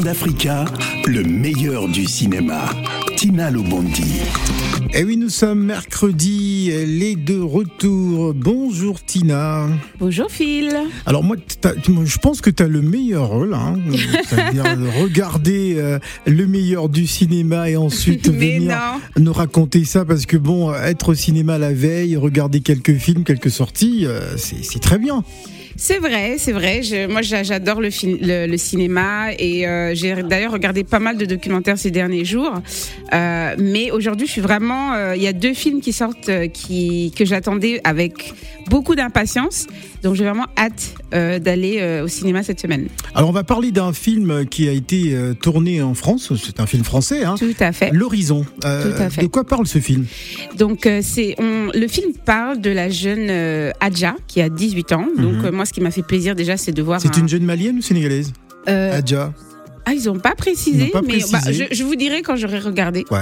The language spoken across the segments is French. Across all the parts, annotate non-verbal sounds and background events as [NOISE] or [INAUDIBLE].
d'Africa, le meilleur du cinéma. Tina Lobondi. Eh oui, nous sommes mercredi, les deux retours. Bonjour Tina. Bonjour Phil. Alors moi, je pense que tu as le meilleur rôle, hein. [LAUGHS] c'est-à-dire de regarder euh, le meilleur du cinéma et ensuite [LAUGHS] venir non. nous raconter ça parce que bon, être au cinéma la veille, regarder quelques films, quelques sorties, euh, c'est très bien. C'est vrai, c'est vrai. Moi, j'a- j'adore le, le, cinéma et euh, j'ai d'ailleurs regardé pas mal de documentaires ces derniers jours. Euh, mais aujourd'hui, je suis vraiment. euh, Il y a deux films qui sortent qui, que j'attendais avec beaucoup d'impatience. Donc, j'ai vraiment hâte euh, d'aller euh, au cinéma cette semaine. Alors on va parler d'un film qui a été euh, tourné en France, c'est un film français, hein. Tout à fait. L'Horizon. Euh. De quoi parle ce film? Donc euh, c'est le film parle de la jeune euh, Adja qui a 18 ans. Donc Mhm. euh, moi ce qui m'a fait plaisir déjà c'est de voir C'est un- une jeune malienne ou sénégalaise? Euh, Adja. Ah ils ont pas précisé Ils n'ont pas mais bah, précisé. je, je vous dirai quand j'aurai regardé. Ouais.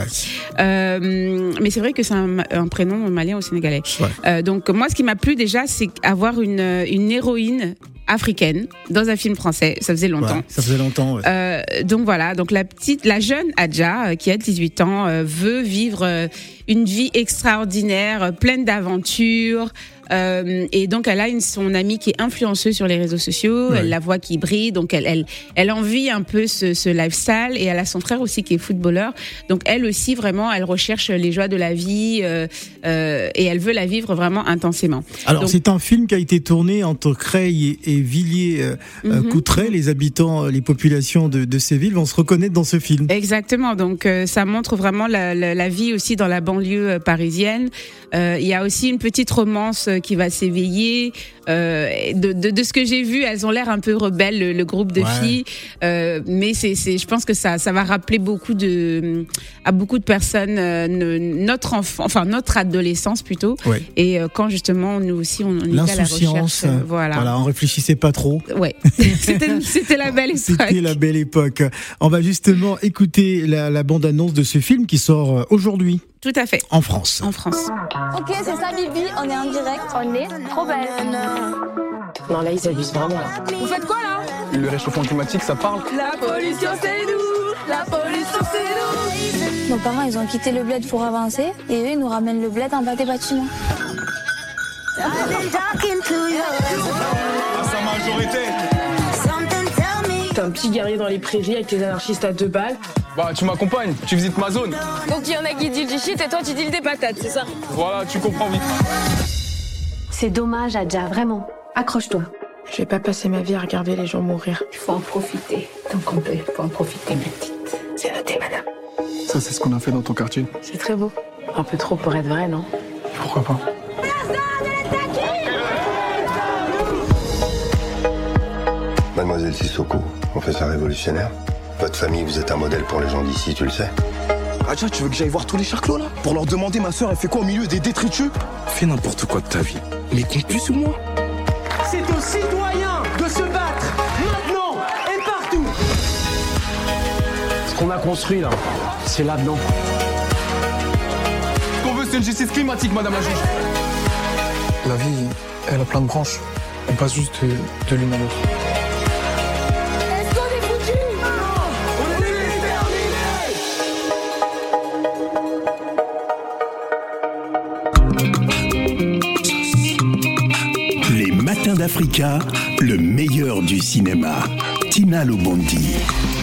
Euh, mais c'est vrai que c'est un, prénom malien ou sénégalais. Ouais. Euh, donc moi ce qui m'a plu déjà c'est avoir une une héroïne africaine dans un film français. Ça faisait longtemps. Ouais, ça faisait longtemps. ouais. Euh, donc voilà, donc la petite, la jeune Adja euh, qui a 18 ans euh, veut vivre euh, une vie extraordinaire, pleine d'aventures. Euh, et donc elle a une, son amie qui est influenceuse sur les réseaux sociaux, Ouais. elle la voit qui brille, donc elle, elle, elle envie un peu ce, ce lifestyle et elle a son frère aussi qui est footballeur. Donc elle aussi vraiment, elle recherche les joies de la vie euh, euh, et elle veut la vivre vraiment intensément. Alors c'est un film qui a été tourné entre Creil et, et Villiers euh, Mhm. Les habitants, les populations de, de ces villes vont se reconnaître dans ce film. Exactement. Donc ça montre vraiment la, la, la vie aussi dans la banlieue parisienne. Il y a aussi une petite romance euh, qui va s'éveiller. Euh, de, de, de ce que j'ai vu, elles ont l'air un peu rebelles, le, le groupe de Ouais. filles. Euh, mais c'est, c'est, je pense que ça, ça va rappeler beaucoup de, à beaucoup de personnes ne- notre enfant, enfin notre adolescence plutôt. Ouais. Et quand justement nous aussi on, on à la recherche, voilà. Voilà, on réfléchissait pas trop. Ouais. [LAUGHS] c'était, c'était la belle époque. C'était la belle époque. On va justement écouter la, la bande-annonce de ce film qui sort aujourd'hui Tout à fait. en France. En France. Ok, c'est ça, Bibi, on est en direct. On est trop belle. Non, là, ils abusent vraiment. Là. Vous faites quoi là? Le réchauffement climatique, ça parle La pollution, c'est nous La pollution, c'est nous Nos parents, ils ont quitté le bled pour avancer et eux, ils nous ramènent le bled en bas des bâtiments. Sa majorité T'es un petit guerrier dans les prairies avec tes anarchistes à deux balles. Bah, tu m'accompagnes, tu visites ma zone. Donc il y en a qui disent du shit et toi, tu dis des patates, c'est ça? Voilà, tu comprends vite. C'est dommage, Adja, vraiment. Accroche-toi. Je vais pas passer ma vie à regarder les gens mourir. Il faut en profiter tant qu'on peut. Il faut en profiter, ma petite. C'est noté, madame. Ça, c'est ce qu'on a fait dans ton quartier. C'est très beau. Un peu trop pour être vrai, non? Pourquoi pas? Mademoiselle Sissoko, professeur révolutionnaire? Votre famille, vous êtes un modèle pour les gens d'ici, tu le sais. Adja, tu veux que j'aille voir tous les charclos là? Pour leur demander ma soeur elle fait quoi au milieu des détritus? Fais n'importe quoi de ta vie. Mais compte plus sur moi. C'est aux citoyens de se battre maintenant et partout. Ce qu'on a construit là, c'est là-dedans. Ce qu'on veut, c'est une justice climatique, madame la juge. La vie, elle a plein de branches. On passe juste de, de l'une à l'autre. Le meilleur du cinéma. Tina Lobondi.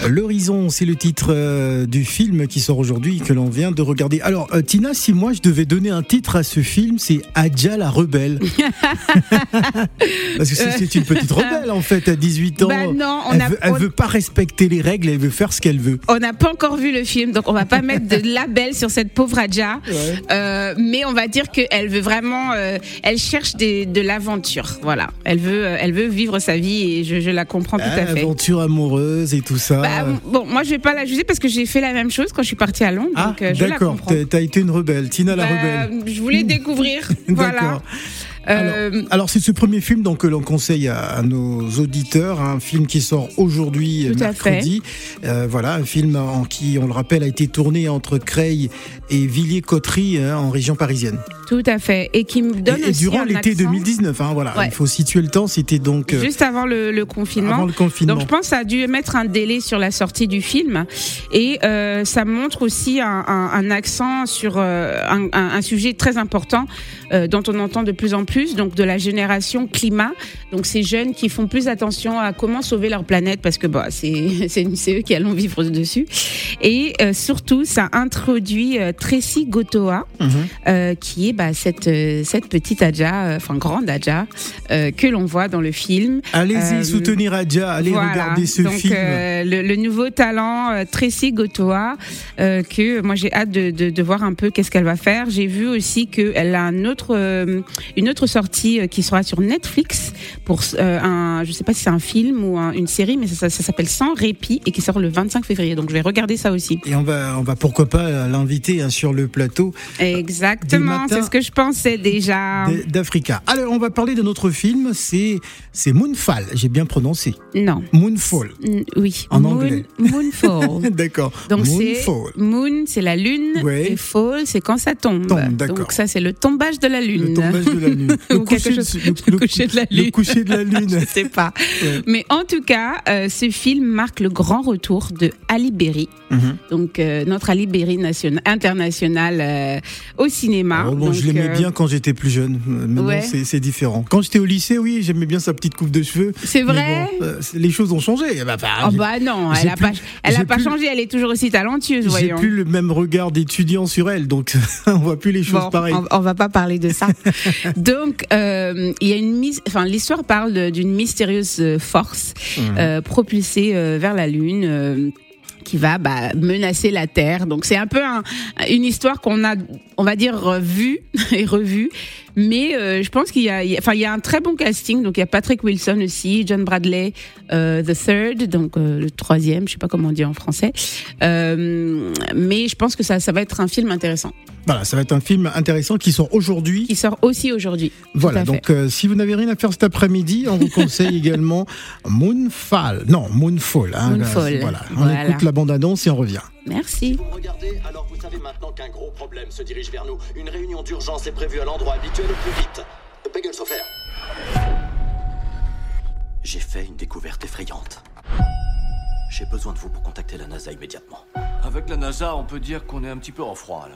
L'Horizon, c'est le titre euh, du film qui sort aujourd'hui que l'on vient de regarder. Alors, euh, Tina, si moi je devais donner un titre à ce film, c'est Adja la rebelle. [LAUGHS] Parce que c'est une petite rebelle en fait, à 18 ans. Bah non, on elle, a- veut, elle on- veut pas respecter les règles, elle veut faire ce qu'elle veut. On n'a pas encore vu le film, donc on va pas mettre de [LAUGHS] label sur cette pauvre Adja. Euh, mais on va dire qu'elle veut vraiment, euh, elle cherche des, de l'aventure. Voilà, elle veut, euh, elle veut vivre sa vie et je, je la comprends tout à Ah, fait. Aventure amoureuse et tout ça. Bah, bon, moi je vais pas la juger parce que j'ai fait la même chose quand je suis partie à Londres, ah, euh, d'accord, t'as été une rebelle, Tina la Bah, rebelle. Je voulais [LAUGHS] découvrir, voilà. D'accord. Euh, Alors, c'est ce premier film donc, que l'on conseille à, à nos auditeurs, un film qui sort aujourd'hui mercredi. Euh, voilà, un film en qui, on le rappelle, a été tourné entre Creil et Villiers-Cotterie hein, en région parisienne. tout à fait. Et qui me donne Et, et aussi durant l'été accent. 2019, hein, voilà, Ouais. il faut situer le temps, c'était donc euh, Juste avant le, le confinement. avant le confinement. Donc je pense que ça a dû mettre un délai sur la sortie du film et euh, ça montre aussi un, un- un accent sur euh, un- un sujet très important euh, dont on entend de plus en plus, donc de la génération climat. Donc ces jeunes qui font plus attention à comment sauver leur planète parce que bah, c'est [LAUGHS] eux qui allons vivre dessus. Et euh, surtout, ça introduit euh, Tracy Gotoa, Mhm. qui est bah, cette, cette petite Adja, enfin grande Adja, que l'on voit dans le film. Allez-y, soutenir Adja, allez voilà. regarder ce Donc, film. le, le nouveau talent Tracy Gotoa, que moi j'ai hâte de, de, de voir un peu qu'est-ce qu'elle va faire. J'ai vu aussi qu'elle a un autre, euh, une autre sortie euh, qui sera sur Netflix pour euh, un, je sais pas si c'est un film ou un- une série, mais ça, ça, ça s'appelle Sans répit et qui sort le 25 février. Donc je vais regarder ça aussi. Et on va, on va pourquoi pas l'inviter hein, sur le plateau Exactement, c'est ce que je pensais déjà. d'Africa. Alors, on va parler de notre film, c'est c'est Moonfall, j'ai bien prononcé. Non. Moonfall. Oui. En Moon- anglais. [LAUGHS] Moonfall. [LAUGHS] D'accord. Donc c'est Moonfall. moon, c'est la lune, Ouais. et fall, c'est quand ça tombe. Tombe. Donc ça, c'est le tombage de la lune. Le tombage de la lune. [LAUGHS] Le Ou coucher, chose- de- [LAUGHS] le coucher de la le lune. coucher de la [LAUGHS] lune. Je sais pas. Ouais. Mais en tout cas, euh, ce film marque le grand retour de Ali Berry. Mhm. Donc euh, notre Ali Berry nation- international euh, au cinéma. Oh, bon, Donc, je l'aimais bien quand j'étais plus jeune. Maintenant, Ouais. c'est- différent. Quand j'étais au lycée, oui, j'aimais bien sa petite coupe de cheveux. C'est vrai bon, Les choses ont changé. Ben, enfin, Oh j'ai- bah non, j'ai elle a plus- pas, elle a j'ai pas plus- changé, elle est toujours aussi talentueuse, J'ai voyons. plus le même regard d'étudiant sur elle, donc on voit plus les choses Bon, pareilles. on, on va pas parler de ça. [LAUGHS] Donc, euh, il y a une mise, enfin, l'histoire parle d'une mystérieuse euh, force Mhm. euh, propulsée euh, vers la lune. qui va bah, menacer la Terre. Donc c'est un peu un- une histoire qu'on a, on va dire, vue [LAUGHS] et revue. Mais euh, je pense qu'il y a, il y a- enfin, il y a un très bon casting. Donc il y a Patrick Wilson aussi, John Bradley, euh, the third, donc euh, le troisième, je sais pas comment on dit en français. Euh, mais je pense que ça, ça va être un film intéressant. Voilà, ça va être un film intéressant qui sort aujourd'hui. Qui sort aussi aujourd'hui. Voilà, donc euh, si vous n'avez rien à faire cet après-midi, on vous conseille également [LAUGHS] Moonfall. Non, Moonfall. hein, Moonfall. Voilà, on Voilà. écoute la bande-annonce et on revient. Merci. Regardez, alors vous savez maintenant qu'un gros problème se dirige vers nous. Une réunion d'urgence est prévue à l'endroit habituel au plus vite. Pegel Sofer. J'ai fait une découverte effrayante. J'ai besoin de vous pour contacter la NASA immédiatement. Avec la NASA, on peut dire qu'on est un petit peu en froid là.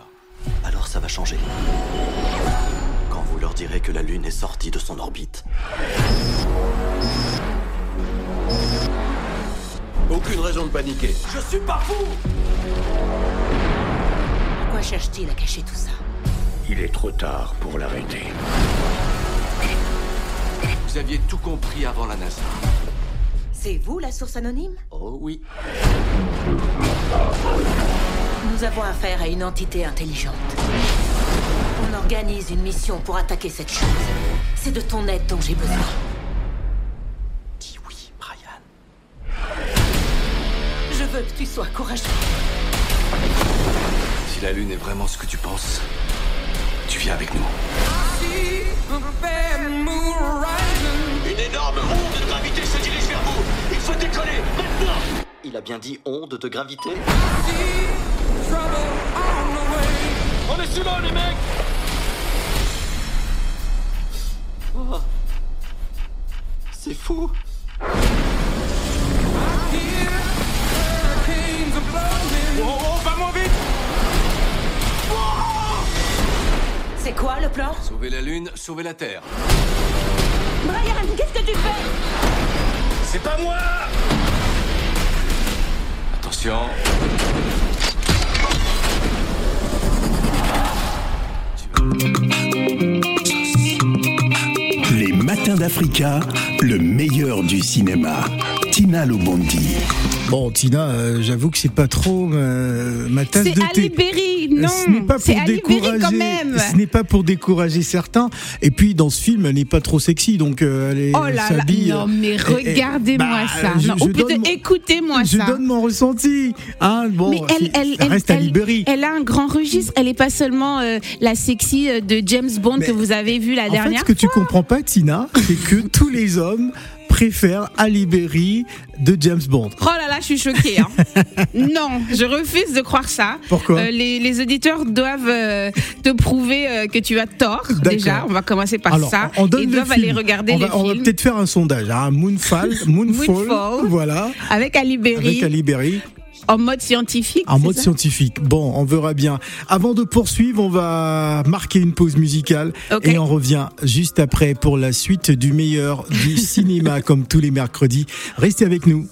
Alors ça va changer. Quand vous leur direz que la Lune est sortie de son orbite. Aucune raison de paniquer. Je suis pas fou Pourquoi cherche-t-il à cacher tout ça Il est trop tard pour l'arrêter. Vous aviez tout compris avant la NASA. C'est vous la source anonyme Oh oui. Nous avons affaire à une entité intelligente. On organise une mission pour attaquer cette chose. C'est de ton aide dont j'ai besoin. Dis oui, Brian. Je veux que tu sois courageux. Si la Lune est vraiment ce que tu penses, tu viens avec nous. Une énorme onde de gravité se dirige vers vous. Il faut décoller maintenant. Il a bien dit onde de gravité On est sous l'eau, les mecs Oh. C'est fou. C'est quoi le plan Sauver la Lune, sauver la Terre. Brian, qu'est-ce que tu fais C'est pas moi Attention. Les matins d'Africa, le meilleur du cinéma. Tina Lobondi. Bon, Tina, euh, j'avoue que c'est pas trop euh, ma tasse de C'est thé. Non. Ce n'est pas C'est pour décourager. quand même. Ce n'est pas pour décourager certains. Et puis dans ce film, elle n'est pas trop sexy, donc euh, elle est. Oh là là, s'habille, non mais euh, regardez-moi bah, ça. je- Non, je plutôt mon- écoutez-moi Je ça. donne mon ressenti. Hein, bon, mais elle, elle, reste elle- elle a un grand registre. Elle est pas seulement euh, la sexy euh, de James Bond que vous avez vu la En fait, dernière ce que tu comprends pas, Tina, c'est que tous les hommes préfèrent Ali Berry de James Bond. Oh là là, je suis choquée. hein. [LAUGHS] non, je refuse de croire ça. Pourquoi Euh, les, les auditeurs doivent euh, te prouver euh, que tu as tort. Déjà, on va commencer par Alors, ça. on Ils doivent aller regarder on va, on va peut-être faire un sondage. Hein, Moonfall, Moonfall, [LAUGHS] Moonfall. voilà, avec Ali Berry avec Ali Berry. En mode scientifique. En mode ça scientifique. Bon, on verra bien. Avant de poursuivre, on va marquer une pause musicale et on revient juste après pour la suite du meilleur du [LAUGHS] cinéma comme tous les mercredis. Restez avec nous.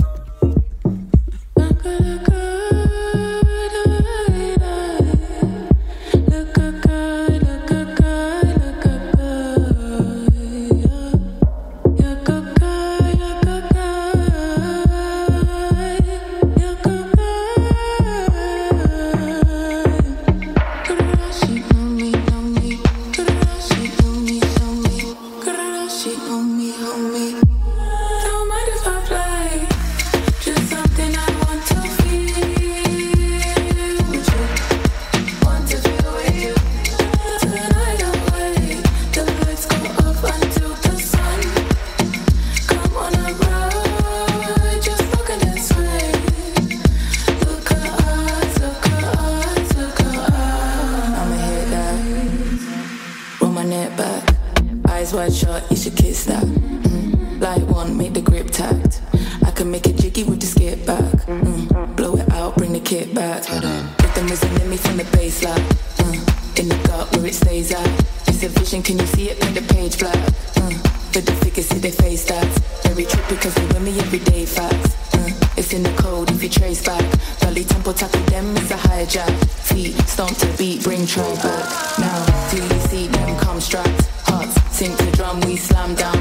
Try back. Now, you see them come strapped. Hearts sink to drum, we slam down.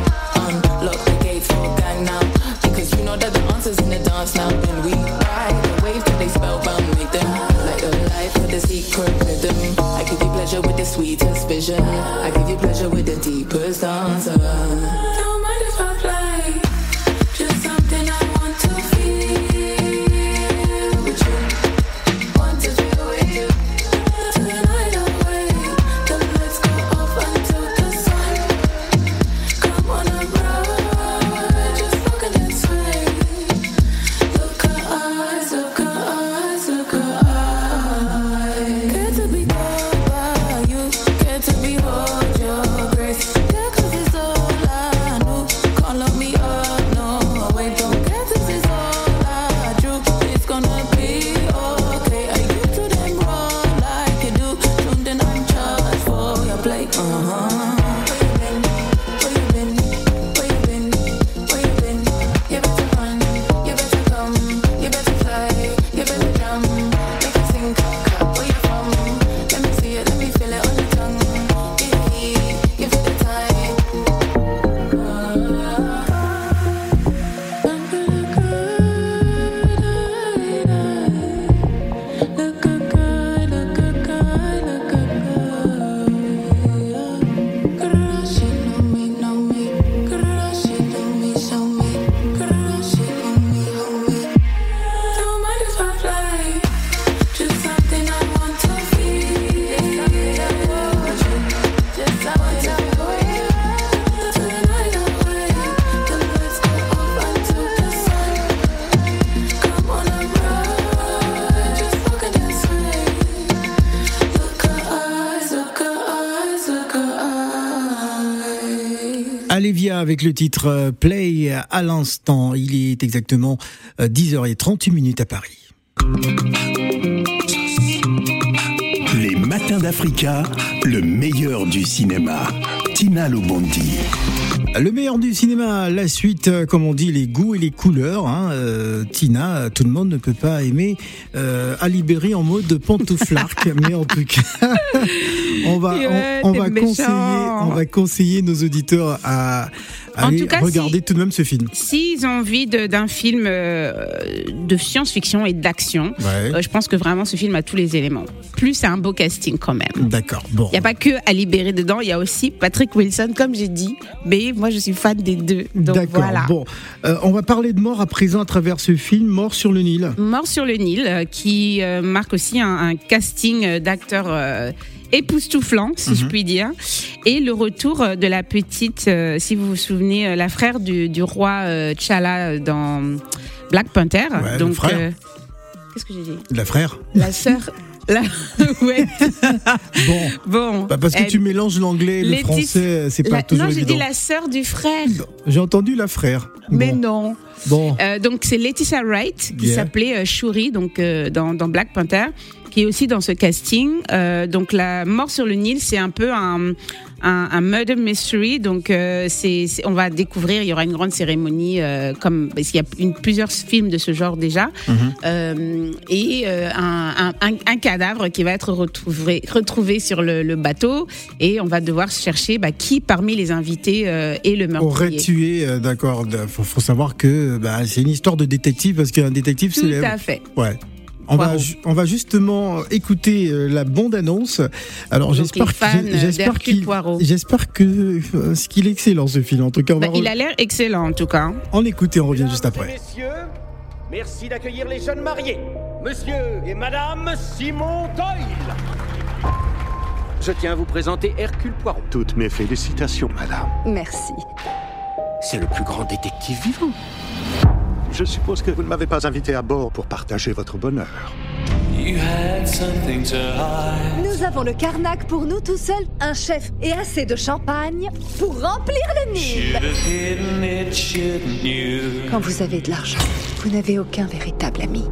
Avec le titre euh, Play à l'instant. Il est exactement euh, 10h38 minutes à Paris. Les matins d'Africa, le meilleur du cinéma. Tina Lobondi. Le meilleur du cinéma, la suite, euh, comme on dit, les goûts et les couleurs. hein. Euh, Tina, tout le monde ne peut pas aimer euh, Ali Berry en mode pantouflarque, [LAUGHS] mais en tout cas, [LAUGHS] on va, Ouais, on, va méchant. conseiller, on va conseiller nos auditeurs à allez tout cas, regarder tout de même ce film. S'ils ont envie d'un film euh, de science-fiction et d'action, Ouais. euh, je pense que vraiment ce film a tous les éléments. Plus c'est un beau casting quand même. D'accord. Bon. Il n'y a pas que Berry dedans, il y a aussi Patrick Wilson, comme j'ai dit. Mais moi, je suis fan des deux. D'accord. voilà. Bon, Euh, on va parler de mort à présent à travers ce film, Mort sur le Nil. Mort sur le Nil, euh, qui euh, marque aussi un, un casting d'acteurs euh, époustouflant, si je Mhm. puis dire, et le retour de la petite, euh, si vous vous souvenez, la frère du, du roi euh, T'Challa dans Black Panther. Ouais, Donc, frère. euh, qu'est-ce que j'ai dit? La frère. La sœur. La... [LAUGHS] ouais. Bon. Bon. Bah, parce que tu mélanges l'anglais et le français, c'est pas la- toujours Non, j'ai dit la sœur du frère. J'ai entendu la frère. Mais Bon. non. Bon. Euh, donc c'est Laetitia Wright qui Yeah. s'appelait euh, Shuri donc euh, dans, dans Black Panther qui est aussi dans ce casting. Donc la mort sur le Nil c'est un peu un, un, un murder mystery donc euh, c'est c'est- on va découvrir il y aura une grande cérémonie euh, comme parce qu'il y a une, plusieurs films de ce genre déjà Mhm. Euh, et un, un, un- un cadavre qui va être retrouvé retrouvé sur le, le bateau et on va devoir chercher bah, qui parmi les invités est le meurtrier. Aurait tué, d'accord. Il faut, faut savoir que bah, c'est une histoire de détective parce qu'un détective Tout célèbre. à fait. Ouais. On va, on justement écouter euh, la bande-annonce. Alors j'espère fans j'espère qu'il j'espère que euh, ce qu'il est excellent ce film. En tout cas, on Bah, va il re- a l'air excellent en tout cas. en écouter. On revient juste après. Messieurs, merci d'accueillir les jeunes mariés. Monsieur et Madame Simon Doyle. Je tiens à vous présenter Hercule Poirot. Toutes mes félicitations, madame. Merci. C'est le plus grand détective vivant. Je suppose que vous ne m'avez pas invité à bord pour partager votre bonheur. Nous avons le Carnac pour nous tout seuls, un chef et assez de champagne pour remplir le Nil. Quand vous avez de l'argent, vous n'avez aucun véritable ami.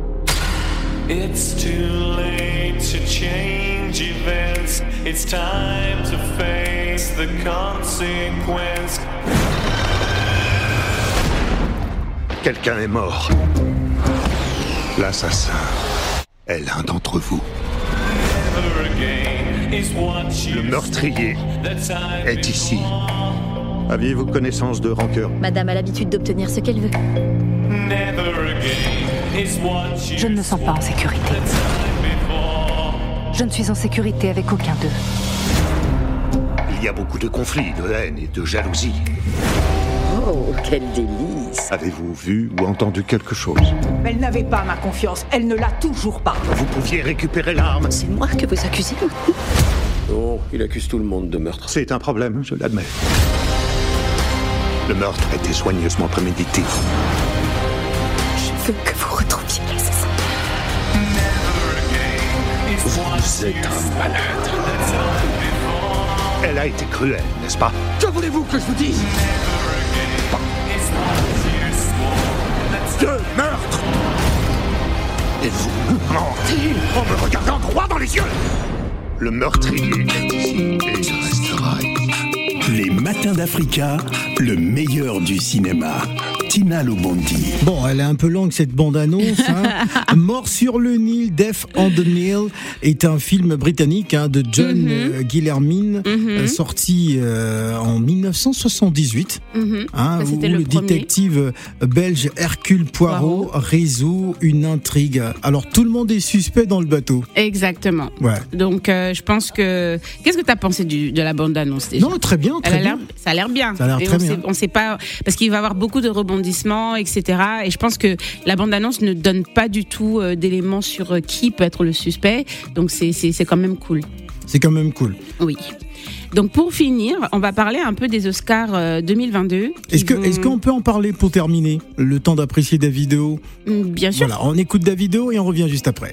It's too late to change events. It's time to face the consequence. Quelqu'un est mort. L'assassin est l'un d'entre vous. Le meurtrier est ici. Aviez-vous connaissance de rancœur? Madame a l'habitude d'obtenir ce qu'elle veut. Je ne me sens pas en sécurité. Je ne suis en sécurité avec aucun d'eux. Il y a beaucoup de conflits, de haine et de jalousie. Oh, quel délice Avez-vous vu ou entendu quelque chose? Elle n'avait pas ma confiance. Elle ne l'a toujours pas. Vous pouviez récupérer l'arme. C'est moi que vous accusez Oh, il accuse tout le monde de meurtre. C'est un problème, je l'admets. Le meurtre a été soigneusement prémédité. Je veux que vous retrouviez l'assassin. Vous êtes un malade. Elle a été cruelle, n'est-ce pas? Que voulez-vous que je vous dise? Deux meurtres Et vous me mentez en me regardant droit dans les yeux Le meurtrier est ici et il restera ici. Les matins d'Africa, le meilleur du cinéma. Tina Lobondi. Bon, elle est un peu longue cette bande-annonce. hein. [LAUGHS] Mort sur le Nil, Death on the Nile est un film britannique hein, de John Mhm. euh, Guillermin, euh, sorti euh, en 1978. Mhm. hein, Ça, où c'était le, détective belge Hercule Poirot, résout une intrigue. Alors tout le monde est suspect dans le bateau. Exactement. Ouais. Donc euh, je pense que qu'est-ce que tu as pensé du, de la bande annonce déjà? Non, très bien, Elle très a bien. Ça a l'air bien. Ça a l'air très on bien. Sait, on sait pas parce qu'il va y avoir beaucoup de rebondissements, etc. Et je pense que la bande annonce ne donne pas du tout euh, d'éléments sur euh, qui peut être le suspect. Donc c'est quand même cool. C'est quand même cool. Oui. Donc pour finir, on va parler un peu des Oscars euh, 2022. qui Est-ce que vont- est-ce qu'on peut en parler pour terminer Le temps d'apprécier Davido? Mm, Bien sûr. Voilà, on écoute Davido et on revient juste après.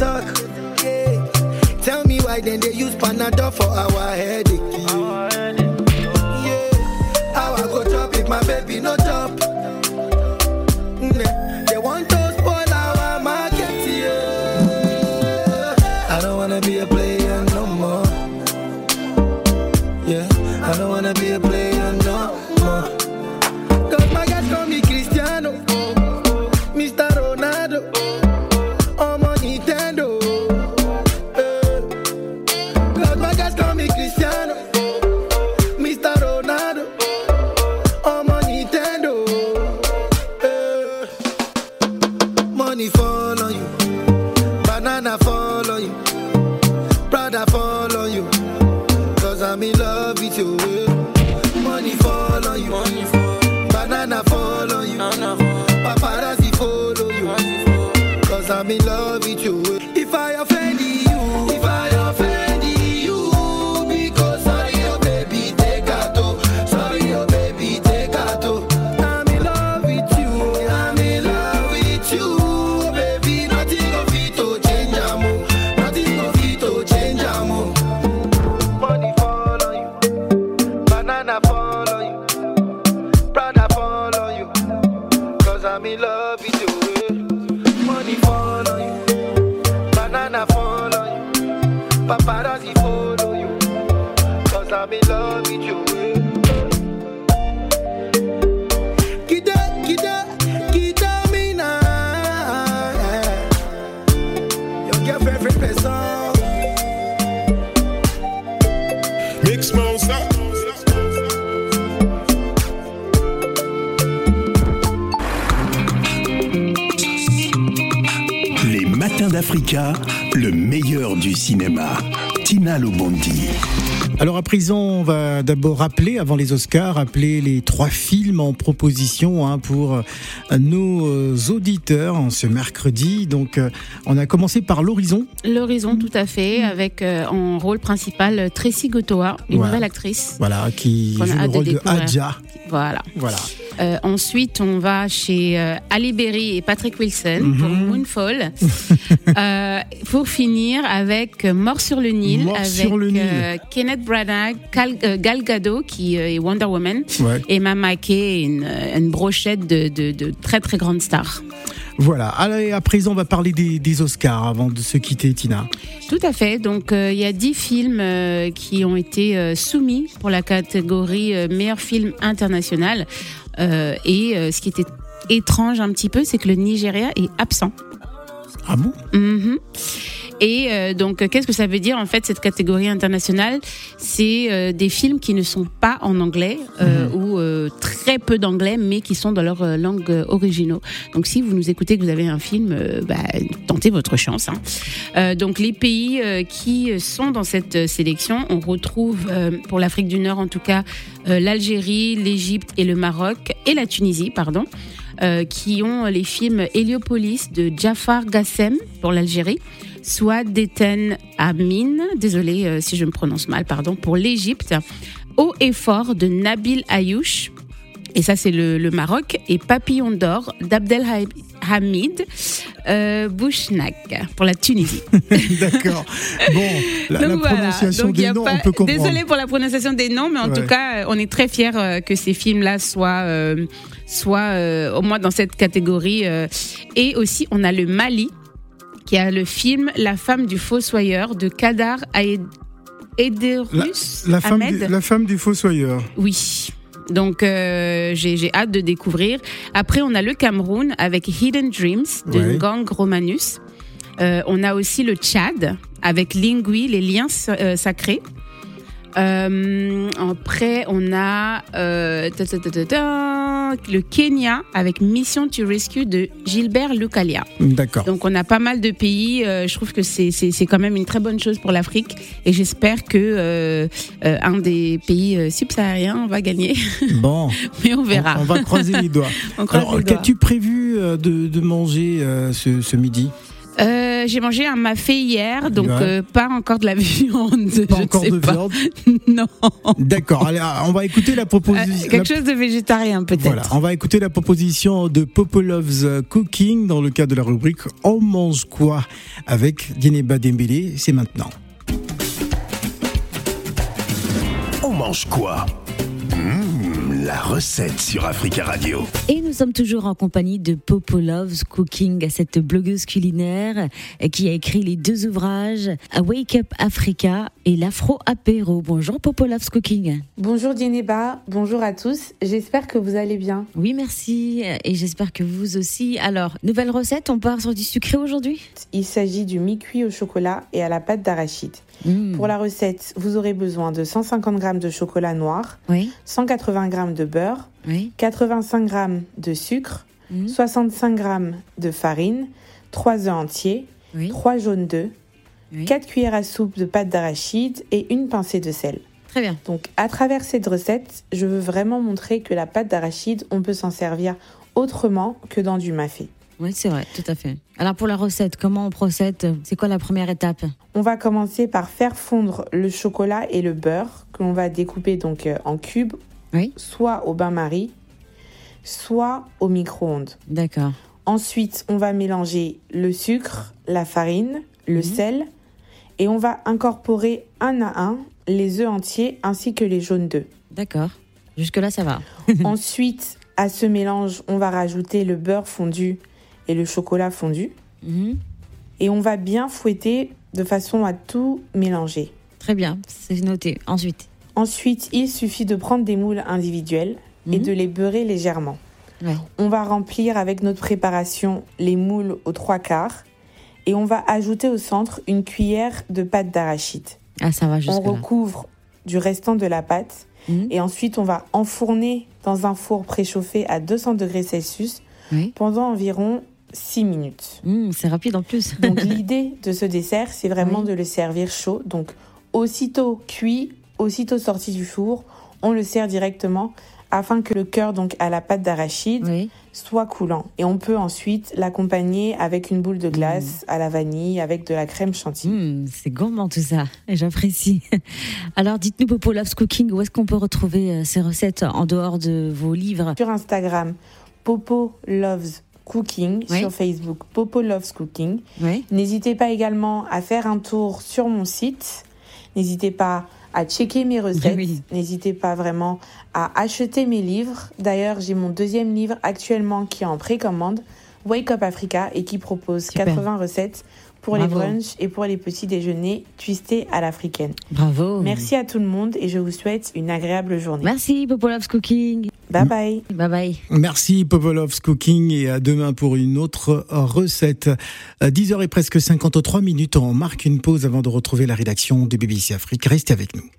talk. Yeah. Tell me why then they use Panadol for our headache. Yeah. How I go chop if my baby no chop? Monster. Les matins d'Africa, le meilleur du cinéma. Tina Lobondi. Alors à présent, on va d'abord rappeler, avant les Oscars, rappeler les trois films en proposition hein, pour euh, nos euh, auditeurs en ce mercredi. Donc euh, on a commencé par l'Horizon. L'horizon, tout à fait, avec euh, en rôle principal Tracy Gotoa, une Voilà. nouvelle actrice. Voilà, qui joue le rôle de. Hadja. Voilà. Voilà. Euh, ensuite, on va chez euh, Ali Berry et Patrick Wilson Mhm. pour Moonfall. [LAUGHS] Euh, pour finir avec Mort sur le Nil Mort avec sur le Nil. Kenneth Branagh, Gal, euh, Gal Gadot qui est Wonder Woman Ouais. et Emma Mackey, une, une brochette de, de- de très très grandes stars. Voilà. Allez, à présent, on va parler des, des Oscars avant de se quitter, Tina. Tout à fait. Donc, il y a dix films qui ont été soumis pour la catégorie meilleur film international. Euh, et euh, ce qui était étrange un petit peu, c'est que le Nigeria est absent. Ah bon? Mhm. Et euh, donc, qu'est-ce que ça veut dire en fait cette catégorie internationale? C'est euh, des films qui ne sont pas en anglais euh, ou euh, très peu d'anglais, mais qui sont dans leur euh, langue euh, originaux. Donc, si vous nous écoutez, que vous avez un film, bah, tentez votre chance. hein. Euh, donc, les pays euh, qui sont dans cette sélection, on retrouve euh, pour l'Afrique du Nord en tout cas euh, l'Algérie, l'Égypte et le Maroc et la Tunisie, pardon. euh, qui ont les films Héliopolis de Jafar Gassem pour l'Algérie, soit d'Eten Amin, désolé euh, si je me prononce mal, pardon, pour l'Égypte, Haut et fort de Nabil Ayouch. Et ça, c'est le, le Maroc. Et Papillon d'or d'Abdelhamid euh, Bouchnak pour la Tunisie. [LAUGHS] D'accord. Bon, la, la Donc voilà. prononciation Donc, des noms, pas- on peut comprendre. Désolée pour la prononciation des noms, mais en Ouais. tout cas, on est très fiers euh, que ces films-là soient, euh, soient euh, au moins dans cette catégorie. Et aussi, on a le Mali, qui a le film La femme du fossoyeur de Kadar Ederus La femme, Ahmed. du, la femme du fossoyeur. Oui. Donc euh, j'ai j'ai hâte de découvrir. Après, on a le Cameroun avec Hidden Dreams de Ouais. Gang Romanus. Euh, on a aussi le Tchad avec Lingui, les liens euh, sacrés. Euh, après, on a euh, ta, ta, ta, ta, ta, le Kenya avec Mission to Rescue de Gilbert Lucalia. D'accord. Donc on a pas mal de pays. euh, je trouve que c'est quand même une très bonne chose pour l'Afrique et j'espère que un des pays subsahariens va gagner. [LAUGHS] Bon. Mais on verra. On, on va croiser les doigts. [LAUGHS] Alors, qu'as-tu prévu de, de manger ce, ce midi? Euh, J'ai mangé un mafé hier, donc Ouais. euh, pas encore de la [LAUGHS] viande. Pas je encore sais de pas. viande [LAUGHS] Non. D'accord. Allez, ah, on va écouter la Euh, proposition. quelque chose de végétarien peut-être. Voilà, on va écouter la proposition de Popolov's Cooking dans le cadre de la rubrique On mange quoi avec Dieneba Dembélé. C'est maintenant. On mange quoi? Mmh, La recette sur Africa Radio. Et nous sommes toujours en compagnie de Popo Loves Cooking, cette blogueuse culinaire qui a écrit les deux ouvrages A Wake Up Africa et l'Afro Apéro. Bonjour Popo Loves Cooking. Bonjour Dieneba, bonjour à tous, j'espère que vous allez bien. Oui, merci et j'espère que vous aussi. Alors, nouvelle recette, on part sur du sucré aujourd'hui? Il s'agit du mi-cuit au chocolat et à la pâte d'arachide. Mmh. Pour la recette, vous aurez besoin de 150 g de chocolat noir, Oui, 180 g de beurre, oui. 85 g de sucre, Mmh. 65 g de farine, 3 œufs entiers, Oui. 3 jaunes d'œufs, Oui. 4 cuillères à soupe de pâte d'arachide et une pincée de sel. Très bien. Donc à travers cette recette, je veux vraiment montrer que la pâte d'arachide, on peut s'en servir autrement que dans du mafé. Oui, c'est vrai, tout à fait. Alors pour la recette, comment on procède? C'est quoi la première étape? On va commencer par faire fondre le chocolat et le beurre que l'on va découper donc euh, en cubes, Oui. soit au bain-marie, soit au micro-ondes. D'accord. Ensuite, on va mélanger le sucre, la farine, le Mhm. sel et on va incorporer un à un les œufs entiers ainsi que les jaunes d'œufs. D'accord. Jusque-là, ça va. [LAUGHS] [LAUGHS] Ensuite, à ce mélange, on va rajouter le beurre fondu et le chocolat fondu Mhm. et on va bien fouetter de façon à tout mélanger. Très bien, c'est noté. Ensuite Ensuite, il suffit de prendre des moules individuels et Mhm. de les beurrer légèrement. Ouais. On va remplir avec notre préparation les moules aux trois quarts et on va ajouter au centre une cuillère de pâte d'arachide. Ah, ça va On recouvre du restant de la pâte Mhm. et ensuite on va enfourner dans un four préchauffé à 200 degrés Celsius Oui. pendant environ 6 minutes. Mmh, c'est rapide en plus. Donc [LAUGHS] l'idée de ce dessert, c'est vraiment Oui. de le servir chaud. Donc aussitôt cuit, aussitôt sorti du four, on le sert directement afin que le cœur donc à la pâte d'arachide Oui. soit coulant. Et on peut ensuite l'accompagner avec une boule de glace Mmh. à la vanille avec de la crème chantilly. Mmh, c'est gourmand tout ça, et j'apprécie. [LAUGHS] Alors dites-nous, Popo Loves Cooking, où est-ce qu'on peut retrouver euh, ces recettes en dehors de vos livres? Sur Instagram, Popo Loves Cooking, Oui. sur Facebook, Popo Loves Cooking. Oui. N'hésitez pas également à faire un tour sur mon site. N'hésitez pas à checker mes recettes. Oui. N'hésitez pas vraiment à acheter mes livres. D'ailleurs, j'ai mon deuxième livre actuellement qui est en précommande, Wake Up Africa, et qui propose Super. 80 recettes pour Bravo. les brunchs et pour les petits déjeuners twistés à l'africaine. Bravo. Merci à tout le monde et je vous souhaite une agréable journée. Merci, Popo Loves Cooking. Bye bye. Bye bye. Merci Popolov's Cooking et à demain pour une autre recette. À 10h et presque 53 minutes, on marque une pause avant de retrouver la rédaction de BBC Afrique. Restez avec nous.